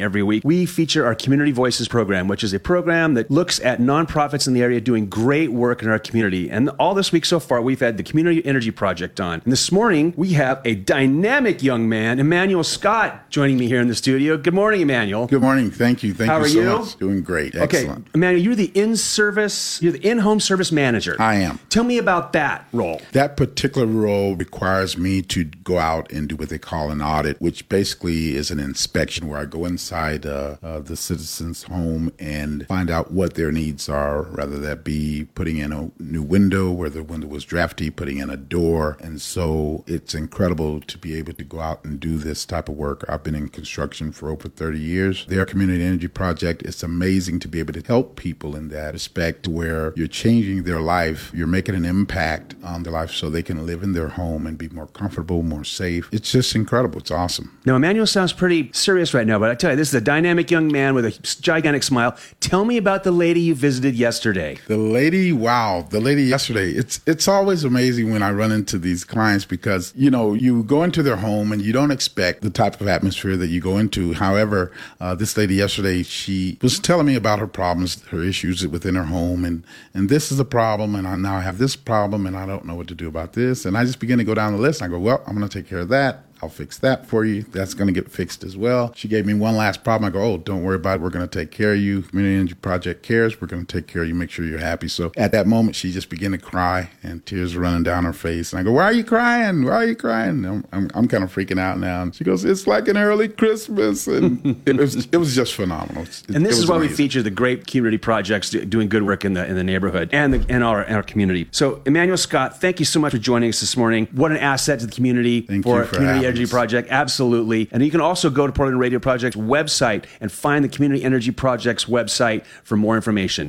Every week, we feature our Community Voices program, which is a program that looks at nonprofits in the area doing great work in our community. And all this week so far, we've had the Community Energy Project on. And this morning, we have a dynamic young man, Emmanuel Scott, joining me here in the studio. Good morning, Emmanuel. Good morning. Thank you. Thank How you are so you? much. Doing great. Okay, Excellent. Emmanuel, you're the in-service, you're the in-home service manager. I am. Tell me about that role. That particular role requires me to go out and do what they call an audit, which basically is an inspection where I go inside uh, uh, the citizen's home and find out what their needs are, rather that be putting in a new window where the window was drafty, putting in a door. And so it's incredible to be able to go out and do this type of work. I've been in construction for over 30 years. Their community energy project, it's amazing to be able to help people in that respect where you're changing their life, you're making an impact on their life so they can live in their home and be more comfortable, more safe. It's just incredible. It's awesome. Now, Emmanuel sounds pretty serious right now, but I tell you, this is a dynamic young man with a gigantic smile. Tell me about the lady you visited yesterday. The lady, wow, the lady yesterday. It's it's always amazing when I run into these clients because you know you go into their home and you don't expect the type of atmosphere that you go into. However, uh, this lady yesterday, she was telling me about her problems, her issues within her home, and and this is a problem, and I now have this problem, and I don't know what to do about this, and I just begin to go down the list. And I go, well, I'm going to take care of that. I'll fix that for you. That's going to get fixed as well. She gave me one last problem. I go, oh, don't worry about it. We're going to take care of you. Community Energy Project cares. We're going to take care of you. Make sure you're happy. So at that moment, she just began to cry and tears running down her face. And I go, why are you crying? Why are you crying? I'm, I'm, I'm kind of freaking out now. And she goes, it's like an early Christmas. And it was, it was just phenomenal. It- And this is why we feature the great community projects doing good work in the in the neighborhood and the, in our our community. So, Emmanuel Scott, thank you so much for joining us this morning. What an asset to the community Thank for you for Community having Energy. Project. Absolutely. And you can also go to Portland Radio Project's website and find the Community Energy Project's website for more information.